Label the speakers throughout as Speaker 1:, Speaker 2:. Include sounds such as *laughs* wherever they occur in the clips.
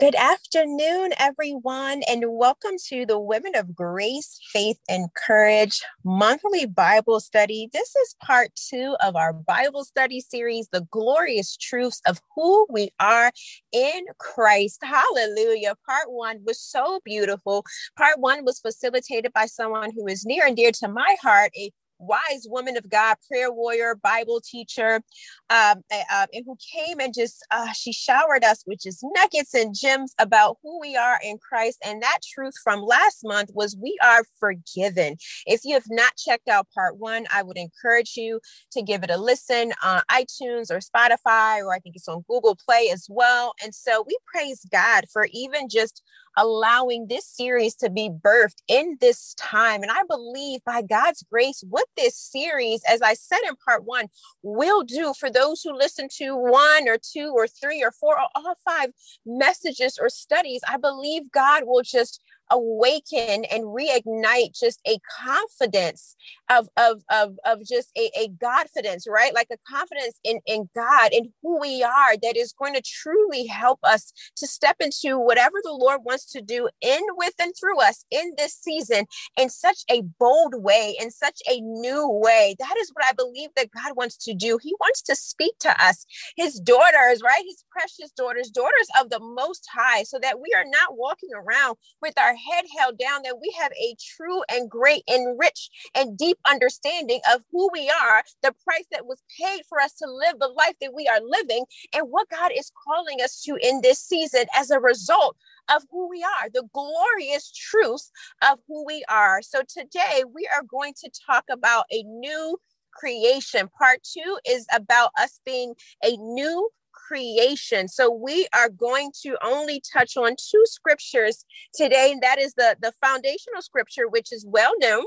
Speaker 1: Good afternoon, everyone, and welcome to the Women of Grace, Faith, and Courage monthly Bible study. This is part two of our Bible study series, The Glorious Truths of Who We Are in Christ. Hallelujah. Part one was so beautiful. Part one was facilitated by someone who is near and dear to my heart, a wise woman of God, prayer warrior, Bible teacher, um, uh, and who came and just uh, she showered us with just nuggets and gems about who we are in Christ. And that truth from last month was we are forgiven. If you have not checked out part one, I would encourage you to give it a listen on iTunes or Spotify, or I think it's on Google Play as well. And so we praise God for even just allowing this series to be birthed in this time. And I believe by God's grace, what this series, as I said in part one, will do for those who listen to one or two or three or four or all five messages or studies, I believe God will just awaken and reignite just a confidence of of of, of just a, a godfidence right? Like a confidence in in god and who we are that is going to truly help us to step into whatever the lord wants to do in with and through us in this season in such a bold way in such a new way. That is what i believe that god wants to do. He wants to speak to us his daughters right? His precious daughters daughters of the most high so that we are not walking around with our head held down, that we have a true and great and rich and deep understanding of who we are, the price that was paid for us to live the life that we are living, and what God is calling us to in this season as a result of who we are, the glorious truths of who we are. So today we are going to talk about a new creation. Part two is about us being a new creation. So we are going to only touch on two scriptures today, and that is the, the foundational scripture, which is well known.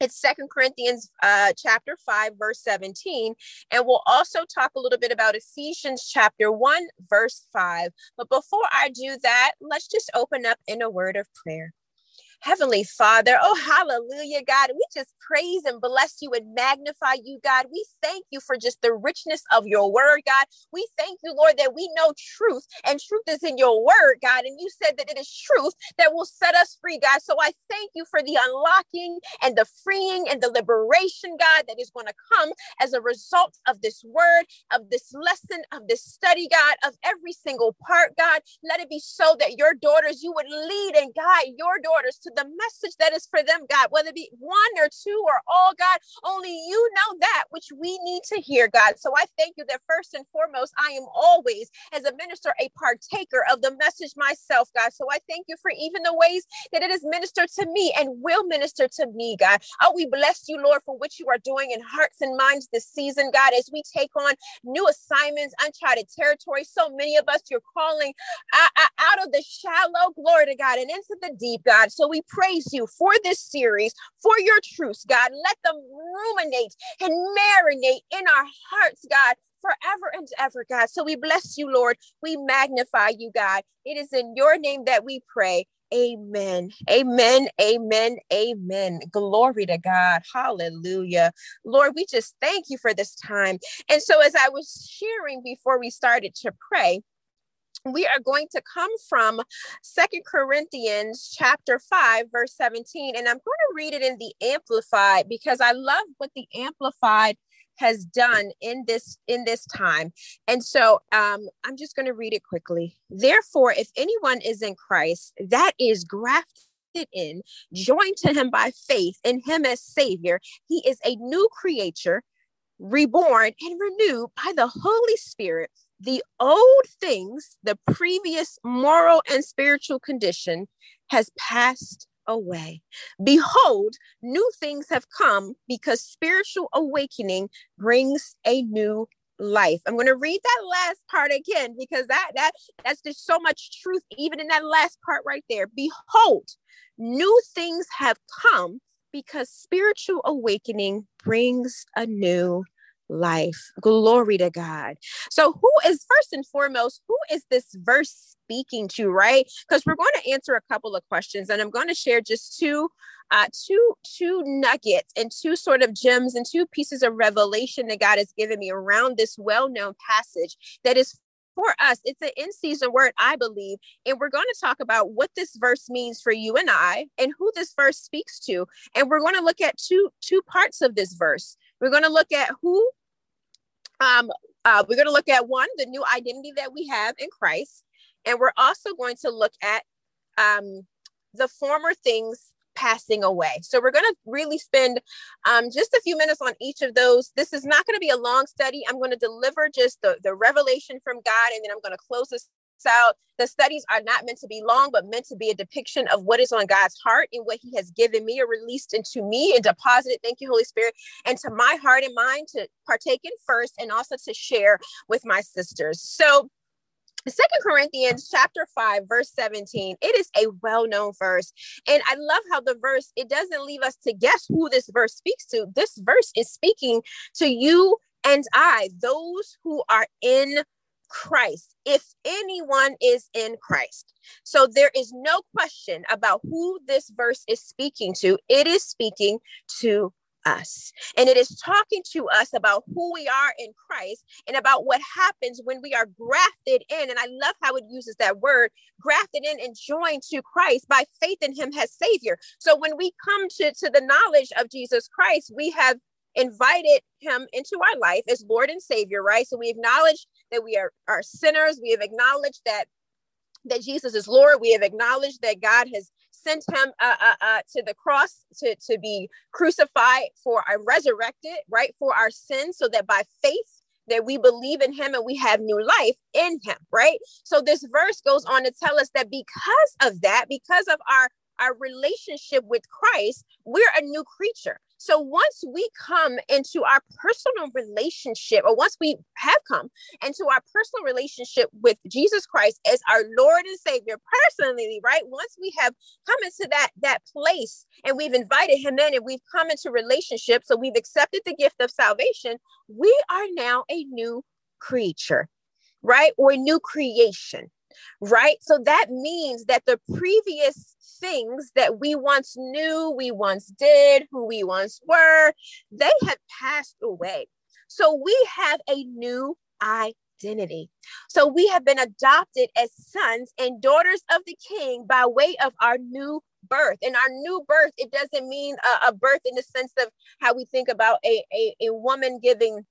Speaker 1: It's Second Corinthians uh, chapter 5, verse 17. And we'll also talk a little bit about Ephesians chapter 1, verse 5. But before I do that, let's just open up in a word of prayer. Heavenly Father, oh, hallelujah, God. We just praise and bless you and magnify you, God. We thank you for just the richness of your word, God. We thank you, Lord, that we know truth and truth is in your word, God. And you said that it is truth that will set us free, God. So I thank you for the unlocking and the freeing and the liberation, God, that is going to come as a result of this word, of this lesson, of this study, God, of every single part, God. Let it be so that your daughters, you would lead and guide your daughters to to the message that is for them, God, whether it be one or two or all, God, only you know that which we need to hear, God. So I thank you that first and foremost, I am always, as a minister, a partaker of the message myself, God. So I thank you for even the ways that it is ministered to me and will minister to me, God. Oh, we bless you, Lord, for what you are doing in hearts and minds this season, God, as we take on new assignments, uncharted territory. So many of us, you're calling uh, uh, out of the shallow, glory to God, and into the deep, God. So we we praise you for this series, for your truths, God. Let them ruminate and marinate in our hearts, God, forever and ever, God. So we bless you, Lord. We magnify you, God. It is in your name that we pray. Amen. Amen. Amen. Amen. Glory to God. Hallelujah. Lord, we just thank you for this time. And so, as I was sharing before we started to pray, we are going to come from Second Corinthians chapter 5 verse 17 and I'm going to read it in the amplified because I love what the amplified has done in this in this time. And so um, i'm just going to read it quickly. Therefore if anyone is in christ that is grafted in joined to him by faith in him as savior he is a new creature reborn and renewed by the holy spirit the old things, the previous moral and spiritual condition has passed away. Behold, new things have come because spiritual awakening brings a new life. I'm going to read that last part again because that that that's just so much truth even in that last part right there. Behold, new things have come because spiritual awakening brings a new life. Glory to God. So, who is first and foremost, who is this verse speaking to, right? Because we're going to answer a couple of questions and I'm going to share just two uh, two two nuggets and two sort of gems and two pieces of revelation that God has given me around this well-known passage that is for us, it's an in season word, I believe. And we're going to talk about what this verse means for you and I and who this verse speaks to. And we're going to look at two, two parts of this verse. We're going to look at who, um, uh, we're going to look at one, the new identity that we have in Christ. And we're also going to look at um, the former things passing away. So we're going to really spend um, just a few minutes on each of those. This is not going to be a long study. I'm going to deliver just the, the revelation from God, and then I'm going to close this out. The studies are not meant to be long, but meant to be a depiction of what is on God's heart and what He has given me or released into me and deposited. Thank you, Holy Spirit, and to my heart and mind to partake in first and also to share with my sisters. So, Second Corinthians chapter 5 verse 17 it is a well-known verse and I love how the verse it doesn't leave us to guess who this verse speaks to this verse is speaking to you and I those who are in Christ if anyone is in Christ so there is no question about who this verse is speaking to it is speaking to us. And it is talking to us about who we are in Christ and about what happens when we are grafted in. And I love how it uses that word grafted in and joined to Christ by faith in Him as Savior. So when we come to, to the knowledge of Jesus Christ, we have invited Him into our life as Lord and Savior, right? So we acknowledge that we are, are sinners. We have acknowledged that that Jesus is Lord. We have acknowledged that God has sent him uh, uh, uh, to the cross to, to be crucified for our resurrected, right, for our sins, so that by faith that we believe in him and we have new life in him, right? So this verse goes on to tell us that because of that, because of our our relationship with Christ, we're a new creature. So once we come into our personal relationship, or once we have come into our personal relationship with Jesus Christ as our Lord and Savior personally, right? Once we have come into that that place and we've invited him in and we've come into relationship, so we've accepted the gift of salvation, we are now a new creature, right? Or a new creation right? So that means that the previous things that we once knew, we once did, who we once were, they have passed away. So we have a new identity. So we have been adopted as sons and daughters of the king by way of our new birth. And our new birth, it doesn't mean a, a birth in the sense of how we think about a, a, a woman giving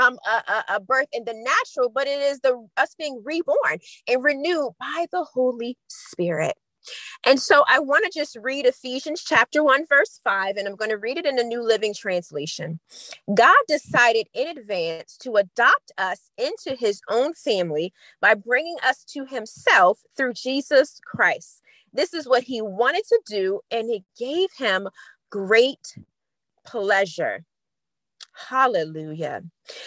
Speaker 1: um, a, a, birth in the natural, but it is the us being reborn and renewed by the Holy Spirit. And so I want to just read Ephesians chapter 1, verse 5, and I'm going to read it in the New Living Translation. God decided in advance to adopt us into his own family by bringing us to himself through Jesus Christ. This is what he wanted to do, and it gave him great pleasure. Hallelujah.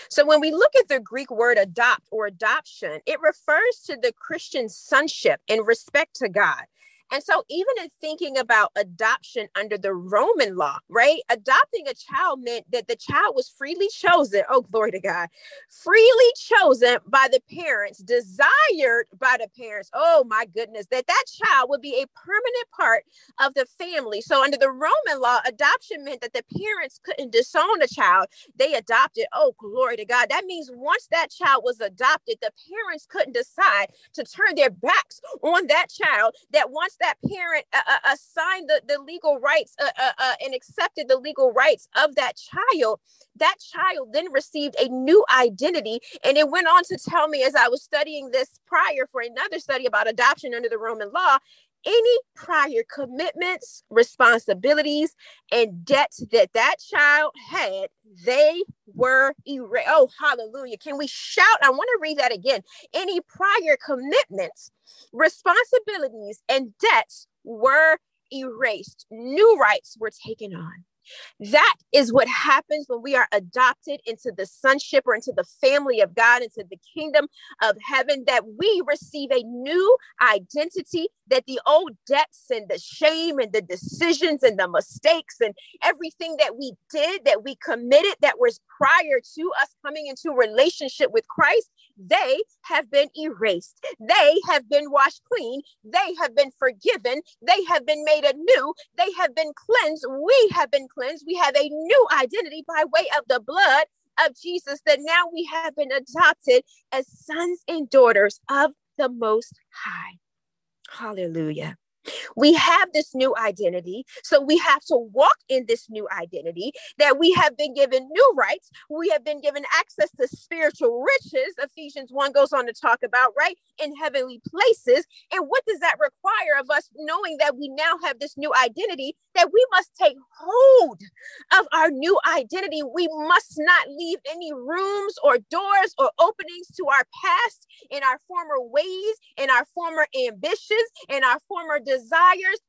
Speaker 1: So when we look at the Greek word adopt or adoption, it refers to the Christian sonship in respect to God. And so, even in thinking about adoption under the Roman law, right? Adopting a child meant that the child was freely chosen. Oh, glory to God. Freely chosen by the parents, desired by the parents. Oh, my goodness, that that child would be a permanent part of the family. So, under the Roman law, adoption meant that the parents couldn't disown a child, they adopted. Oh, glory to God. That means once that child was adopted, the parents couldn't decide to turn their backs on that child. That once that parent uh, uh, assigned the, the legal rights uh, uh, uh, and accepted the legal rights of that child, that child then received a new identity. And it went on to tell me as I was studying this prior for another study about adoption under the Roman law, any prior commitments, responsibilities, and debts that that child had, they were erased. Oh, hallelujah. Can we shout? I want to read that again. Any prior commitments, responsibilities, and debts were erased. New rights were taken on. That is what happens when we are adopted into the sonship or into the family of God, into the kingdom of heaven, that we receive a new identity, that the old debts and the shame and the decisions and the mistakes and everything that we did, that we committed, that was prior to us coming into relationship with Christ, they have been erased. They have been washed clean. They have been forgiven. They have been made anew. They have been cleansed. We have been cleansed. We have a new identity by way of the blood of Jesus that now we have been adopted as sons and daughters of the Most High. Hallelujah. We have this new identity. So we have to walk in this new identity that we have been given new rights. We have been given access to spiritual riches. Ephesians 1 goes on to talk about, right? In heavenly places. And what does that require of us knowing that we now have this new identity? That we must take hold of our new identity. We must not leave any rooms or doors or openings to our past in our former ways, in our former ambitions, in our former desires,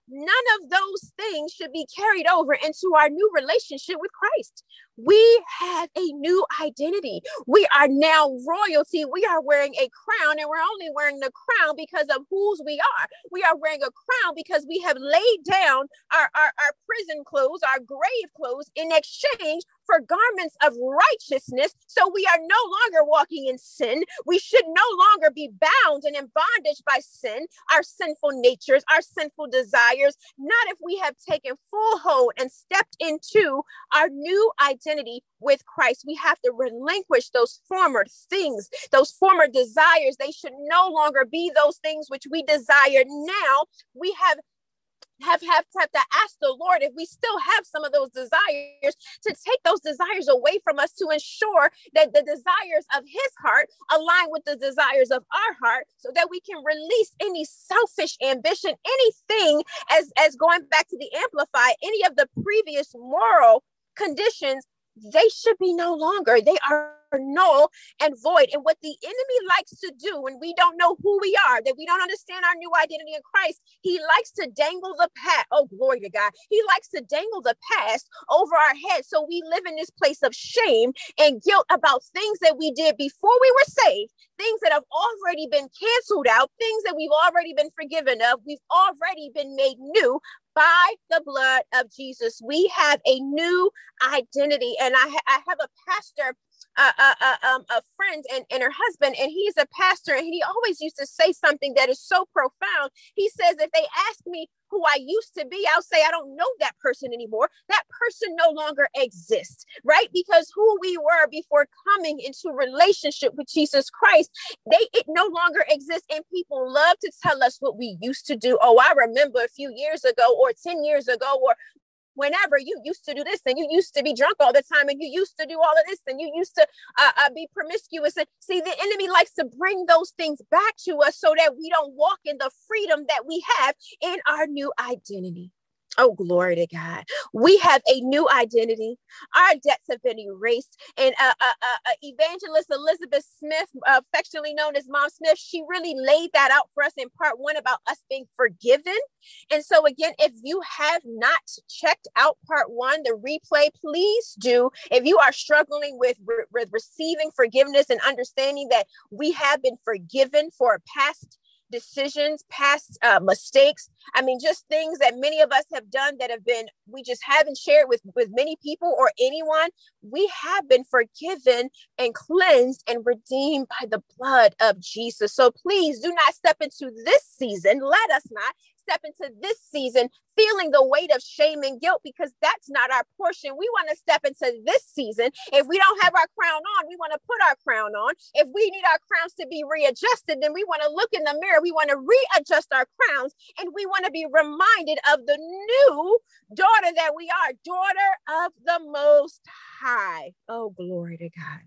Speaker 1: none of those things should be carried over into our new relationship with Christ. We have a new identity. We are now royalty. We are wearing a crown, and we're only wearing the crown because of whose we are. We are wearing a crown because we have laid down our, our, our prison clothes, our grave clothes in exchange for garments of righteousness. So we are no longer walking in sin. We should no longer be bound and in bondage by sin, our sinful natures, our sinful desires. Not if we have taken full hold and stepped into our new identity with Christ. We have to relinquish those former things, those former desires. They should no longer be those things which we desire now. We have have, have, have to ask the Lord if we still have some of those desires to take those desires away from us to ensure that the desires of his heart align with the desires of our heart so that we can release any selfish ambition, anything as, as going back to the amplify, any of the previous moral conditions they should be no longer. They are null and void. And what the enemy likes to do when we don't know who we are, that we don't understand our new identity in Christ, he likes to dangle the past. Oh, glory to God. He likes to dangle the past over our heads. So we live in this place of shame and guilt about things that we did before we were saved, things that have already been canceled out, things that we've already been forgiven of, we've already been made new by the blood of Jesus. We have a new identity. And I, ha- I have a pastor a, a, um, a friend and, and her husband, and he's a pastor, and he always used to say something that is so profound. He says, If they ask me who I used to be, I'll say, I don't know that person anymore. That person no longer exists, right? Because who we were before coming into relationship with Jesus Christ, they it no longer exists. And people love to tell us what we used to do. Oh, I remember a few years ago, or 10 years ago, or whenever you used to do this and you used to be drunk all the time and you used to do all of this and you used to uh, uh, be promiscuous and see the enemy likes to bring those things back to us so that we don't walk in the freedom that we have in our new identity Oh, glory to God. We have a new identity. Our debts have been erased. And uh, uh, uh, uh evangelist Elizabeth Smith, affectionately known as Mom Smith, she really laid that out for us in part one about us being forgiven. And so, again, if you have not checked out part one, the replay, please do. If you are struggling with, re- with receiving forgiveness and understanding that we have been forgiven for a past decisions, past uh, mistakes. I mean, just things that many of us have done that have been, we just haven't shared with, with many people or anyone. We have been forgiven and cleansed and redeemed by the blood of Jesus. So please do not step into this season. Let us not step into this season feeling the weight of shame and guilt because that's not our portion. We want to step into this season. If we don't have our crown on, we want to put our crown on. If we need our crowns to be readjusted, then we want to look in the mirror. We want to readjust our crowns and we want to be reminded of the new daughter that we are, daughter of the Most High. Oh, glory to God.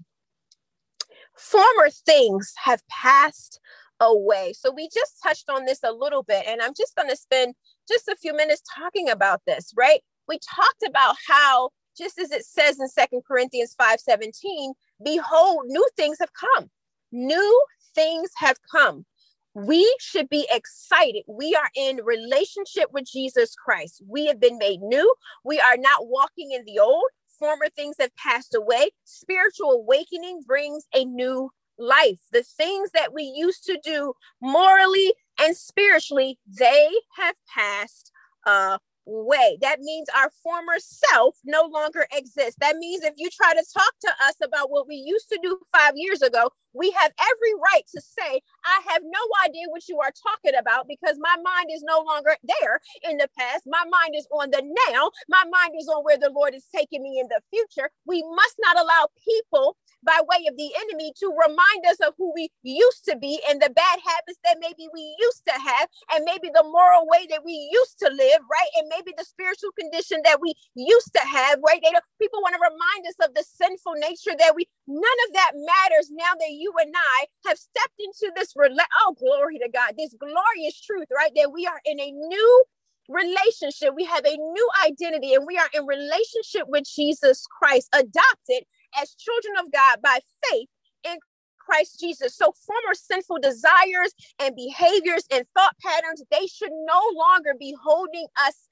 Speaker 1: Former things have passed away. So we just touched on this a little bit, and I'm just going to spend just a few minutes talking about this, right? We talked about how, just as it says in Second Corinthians 5 17, behold, new things have come. New things have come. We should be excited. We are in relationship with Jesus Christ. We have been made new. We are not walking in the old. Former things have passed away. Spiritual awakening brings a new life, the things that we used to do morally and spiritually, they have passed away. That means our former self no longer exists. That means if you try to talk to us about what we used to do five years ago, we have every right to say, I have no idea what you are talking about because my mind is no longer there in the past. My mind is on the now. My mind is on where the Lord is taking me in the future. We must not allow people by way of the enemy to remind us of who we used to be and the bad habits that maybe we used to have, and maybe the moral way that we used to live, right? And maybe the spiritual condition that we used to have, right? They people want to remind us of the sinful nature that we, none of that matters now that you and I have stepped into this, oh, glory to God, this glorious truth, right? That we are in a new relationship. We have a new identity and we are in relationship with Jesus Christ, adopted as children of God by faith in Christ Jesus. So former sinful desires and behaviors and thought patterns, they should no longer be holding us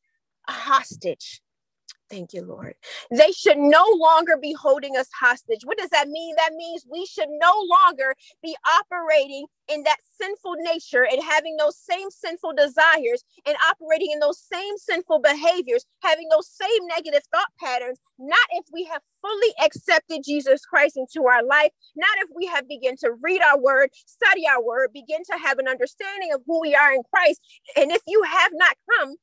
Speaker 1: hostage. Thank you, Lord. They should no longer be holding us hostage. What does that mean? That means we should no longer be operating in that sinful nature and having those same sinful desires and operating in those same sinful behaviors, having those same negative thought patterns, not if we have fully accepted Jesus Christ into our life, not if we have begun to read our word, study our word, begin to have an understanding of who we are in Christ. And if you have not come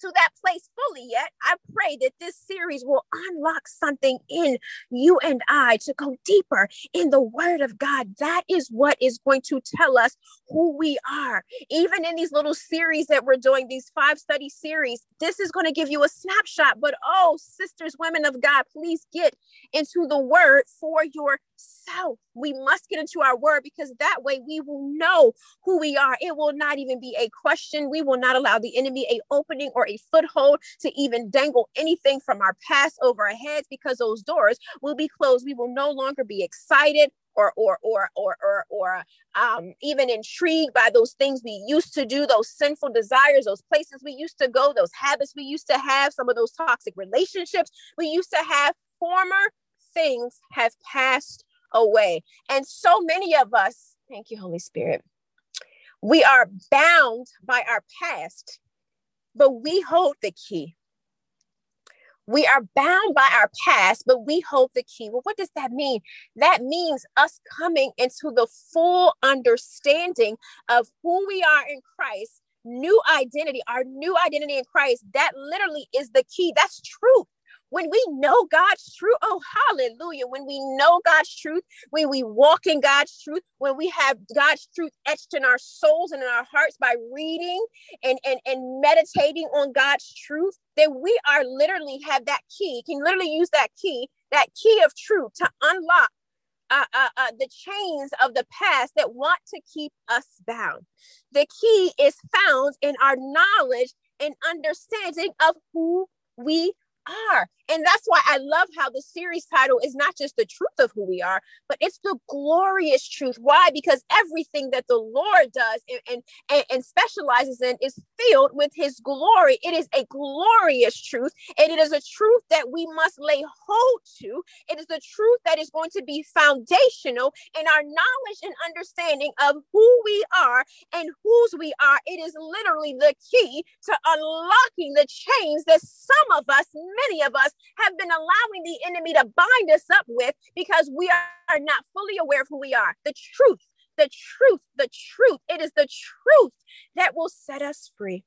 Speaker 1: to that place fully yet, I pray that this series will unlock something in you and I to go deeper in the Word of God. That is what is going to tell us who we are. Even in these little series that we're doing, these five study series, this is going to give you a snapshot. But oh, sisters, women of God, please get into the Word for yourself. We must get into our word because that way we will know who we are. It will not even be a question. We will not allow the enemy a opening or a foothold to even dangle anything from our past over our heads because those doors will be closed. We will no longer be excited or or or or or, or um, even intrigued by those things we used to do, those sinful desires, those places we used to go, those habits we used to have, some of those toxic relationships we used to have. Former things have passed away. And so many of us, thank you, Holy Spirit, we are bound by our past, but we hold the key. We are bound by our past, but we hold the key. Well, what does that mean? That means us coming into the full understanding of who we are in Christ, new identity, our new identity in Christ. That literally is the key. That's truth when we know God's truth, oh, hallelujah. When we know God's truth, when we walk in God's truth, when we have God's truth etched in our souls and in our hearts by reading and, and, and meditating on God's truth, then we are literally have that key, can literally use that key, that key of truth to unlock uh, uh, uh, the chains of the past that want to keep us bound. The key is found in our knowledge and understanding of who we are. And that's why I love how the series title is not just the truth of who we are, but it's the glorious truth. Why? Because everything that the Lord does and, and, and specializes in is filled with his glory. It is a glorious truth, and it is a truth that we must lay hold to. It is the truth that is going to be foundational in our knowledge and understanding of who we are and whose we are. It is literally the key to unlocking the chains that some of us, many of us, have been allowing the enemy to bind us up with because we are not fully aware of who we are. The truth, the truth, the truth. It is the truth that will set us free.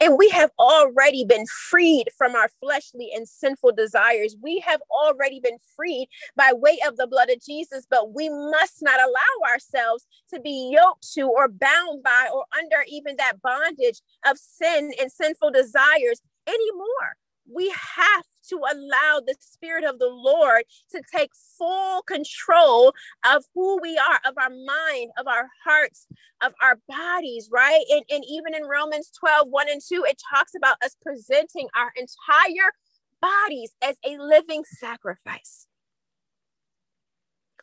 Speaker 1: And we have already been freed from our fleshly and sinful desires. We have already been freed by way of the blood of Jesus, but we must not allow ourselves to be yoked to or bound by or under even that bondage of sin and sinful desires anymore we have to allow the Spirit of the Lord to take full control of who we are, of our mind, of our hearts, of our bodies, right? And, and even in Romans 12, 1 and 2, it talks about us presenting our entire bodies as a living sacrifice.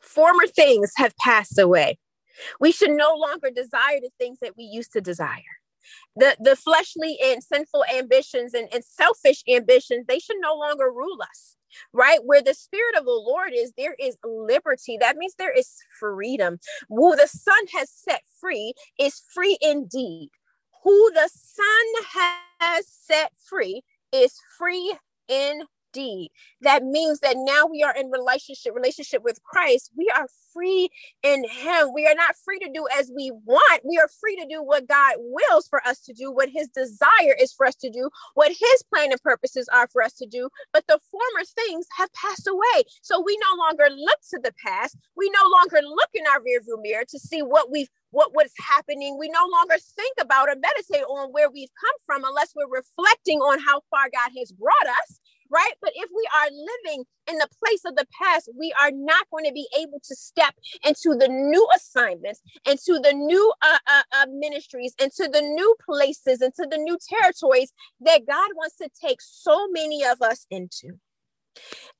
Speaker 1: Former things have passed away. We should no longer desire the things that we used to desire the the fleshly and sinful ambitions and, and selfish ambitions they should no longer rule us right? Where the spirit of the lord is there is liberty. That means there is freedom. Who the son has set free is free indeed. Who the son has set free is free indeed deed. That means that now we are in relationship, relationship with Christ. We are free in Him. We are not free to do as we want. We are free to do what God wills for us to do, what His desire is for us to do, what His plan and purposes are for us to do. But the former things have passed away. So we no longer look to the past. We no longer look in our rearview mirror to see what we've what what's happening. We no longer think about or meditate on where we've come from unless we're reflecting on how far God has brought us right? But if we are living in the place of the past, we are not going to be able to step into the new assignments, into the new uh, uh, uh, ministries, into the new places, into the new territories that God wants to take so many of us into.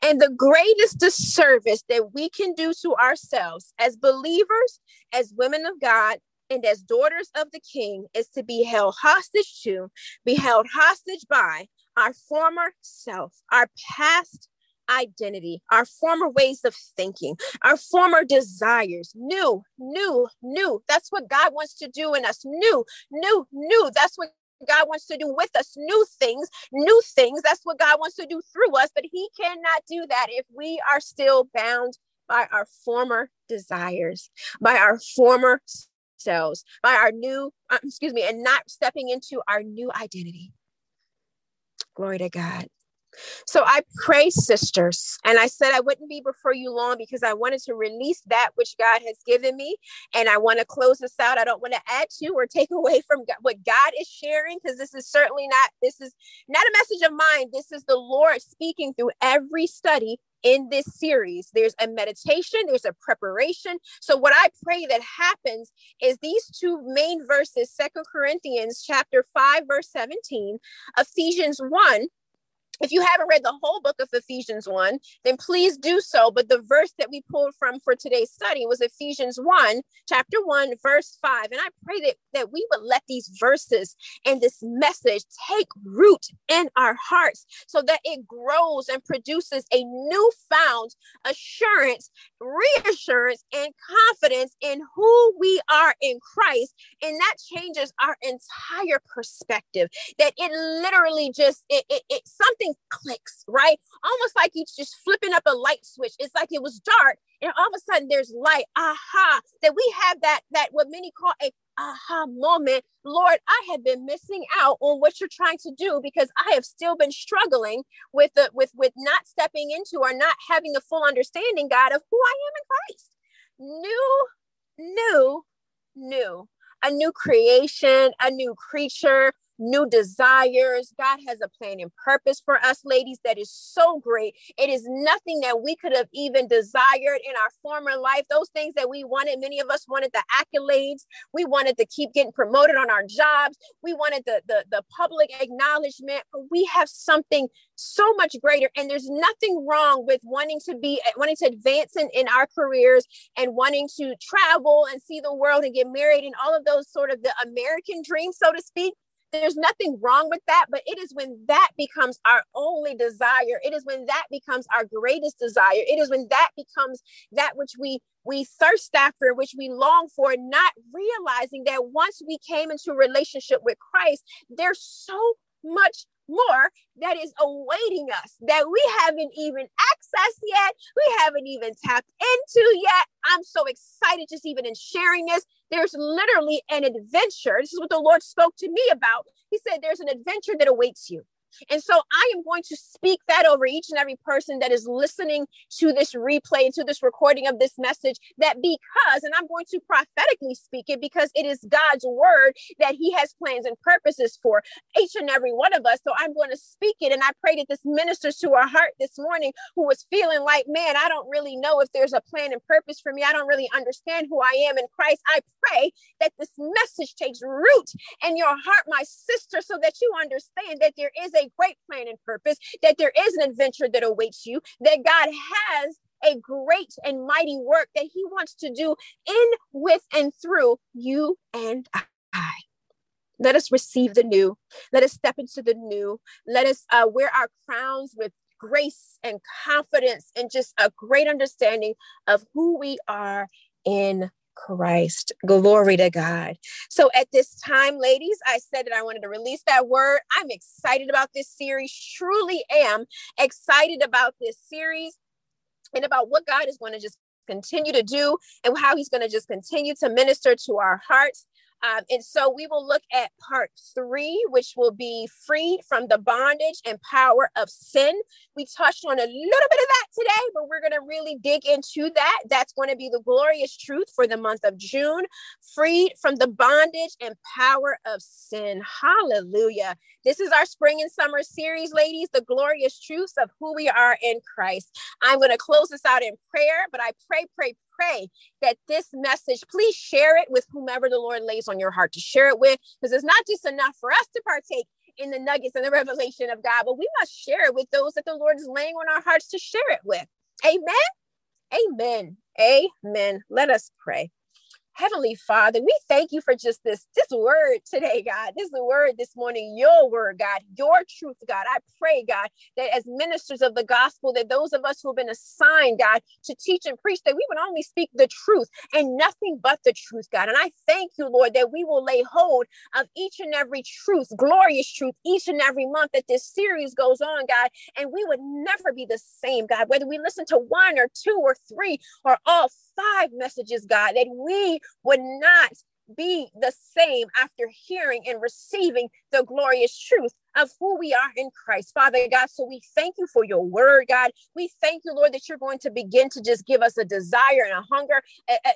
Speaker 1: And the greatest disservice that we can do to ourselves as believers, as women of God, and as daughters of the king is to be held hostage to, be held hostage by our former self, our past identity, our former ways of thinking, our former desires. New, new, new. That's what God wants to do in us. New, new, new. That's what God wants to do with us. New things, new things. That's what God wants to do through us. But He cannot do that if we are still bound by our former desires, by our former selves, by our new, uh, excuse me, and not stepping into our new identity. Glory to God. So I pray, sisters, and I said I wouldn't be before you long because I wanted to release that which God has given me. And I want to close this out. I don't want to add to or take *laughs* away from what God is sharing because this is certainly not, this is not a message of mine. This is the Lord speaking through every study in this series. There's a meditation there's a preparation. So what i pray that happens is these two main verses second corinthians chapter 5 verse 17 ephesians 1 if you haven't read the whole book of Ephesians 1, then please do so. But the verse that we pulled from for today's study was Ephesians 1, chapter 1, verse 5. And I pray that, that we would let these verses and this message take root in our hearts so that it grows and produces a newfound assurance, reassurance, and confidence in who we are in Christ. And that changes our entire perspective. That it literally just, it, it, it something something clicks, right? Almost like he's just flipping up a light switch. It's like it was dark and all of a sudden there's light. Aha. That we have that, that what many call a aha moment. Lord, I have been missing out on what you're trying to do because I have still been struggling with the with with not stepping into or not having the full understanding, God, of who I am in Christ. New, new, new, a new creation, a new creature, new desires. God has a plan and purpose for us, ladies, that is so great. It is nothing that we could have even desired in our former life. Those things that we wanted, many of us wanted the accolades. We wanted to keep getting promoted on our jobs. We wanted the, the, the public acknowledgement. But we have something so much greater. And there's nothing wrong with wanting to be, wanting to advance in, in our careers and wanting to travel and see the world and get married and all of those sort of the American dream, so to speak. There's nothing wrong with that, but it is when that becomes our only desire. It is when that becomes our greatest desire. It is when that becomes that which we we thirst after, which we long for, not realizing that once we came into relationship with Christ, there's so much more that is awaiting us that we haven't even accessed yet, we haven't even tapped into yet. I'm so excited just even in sharing this. There's literally an adventure. This is what the Lord spoke to me about. He said, There's an adventure that awaits you. And so I am going to speak that over each and every person that is listening to this replay, and to this recording of this message, that because, and I'm going to prophetically speak it because it is God's word that He has plans and purposes for each and every one of us. So I'm going to speak it. And I pray that this ministers to our heart this morning who was feeling like, man, I don't really know if there's a plan and purpose for me. I don't really understand who I am in Christ. I pray that this message takes root in your heart, my sister, so that you understand that there is a great plan and purpose, that there is an adventure that awaits you, that God has a great and mighty work that He wants to do in, with, and through you and I. Let us receive the new. Let us step into the new. Let us uh, wear our crowns with grace and confidence and just a great understanding of who we are in Christ. Glory to God. So at this time, ladies, I said that I wanted to release that word. I'm excited about this series, truly am excited about this series and about what God is going to just continue to do and how he's going to just continue to minister to our hearts. Um, and so we will look at part three, which will be freed from the bondage and power of sin. We touched on a little bit of that today, but we're going to really dig into that. That's going to be the glorious truth for the month of June, freed from the bondage and power of sin. Hallelujah. This is our spring and summer series, ladies, the glorious truths of who we are in Christ. I'm going to close this out in prayer, but I pray, pray, pray that this message, please share it with whomever the Lord lays on your heart to share it with, because it's not just enough for us to partake in the nuggets and the revelation of God, but we must share it with those that the Lord is laying on our hearts to share it with. Amen. Amen. Amen. Let us pray. Heavenly Father, we thank you for just this, this word today, God. This word this morning, your word, God, your truth, God. I pray, God, that as ministers of the gospel, that those of us who have been assigned, God, to teach and preach, that we would only speak the truth and nothing but the truth, God. And I thank you, Lord, that we will lay hold of each and every truth, glorious truth, each and every month that this series goes on, God. And we would never be the same, God, whether we listen to one or two or three or all five messages, God, that we would not be the same after hearing and receiving the glorious truth of who we are in Christ, Father God. So we thank you for your word, God. We thank you, Lord, that you're going to begin to just give us a desire and a hunger,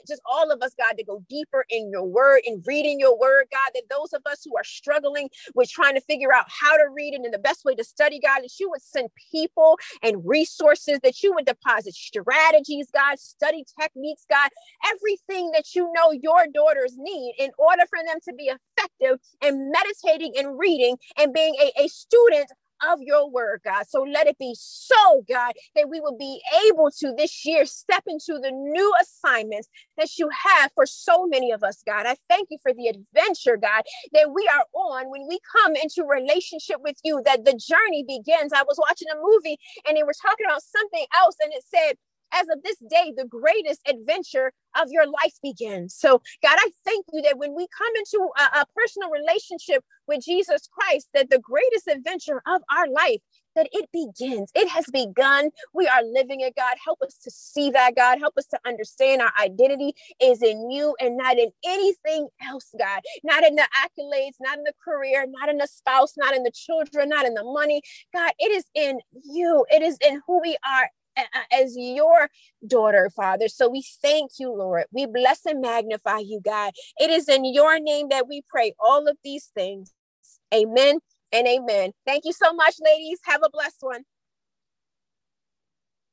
Speaker 1: just all of us, God, to go deeper in your word and reading your word, God. That those of us who are struggling with trying to figure out how to read it and the best way to study, God, that you would send people and resources, that you would deposit strategies, God, study techniques, God, everything that you know your daughters need in order for them to be effective in meditating and reading and being a student of your word, God. So let it be so, God, that we will be able to this year step into the new assignments that you have for so many of us, God. I thank you for the adventure, God, that we are on when we come into relationship with you, that the journey begins. I was watching a movie and they were talking about something else, and it said, as of this day, the greatest adventure of your life begins. So, God, I thank you that when we come into a, a, personal relationship with Jesus Christ, that the greatest adventure of our life, that it begins. It has begun. We are living it, God. Help us to see that, God. Help us to understand our identity is in you and not in anything else, God. Not in the accolades, not in the career, not in the spouse, not in the children, not in the money. God, it is in you. It is in who we are as your daughter, Father. So we thank you, Lord. We bless and magnify you, God. It is in your name that we pray all of these things. Amen and amen. Thank you so much, ladies. Have a blessed one.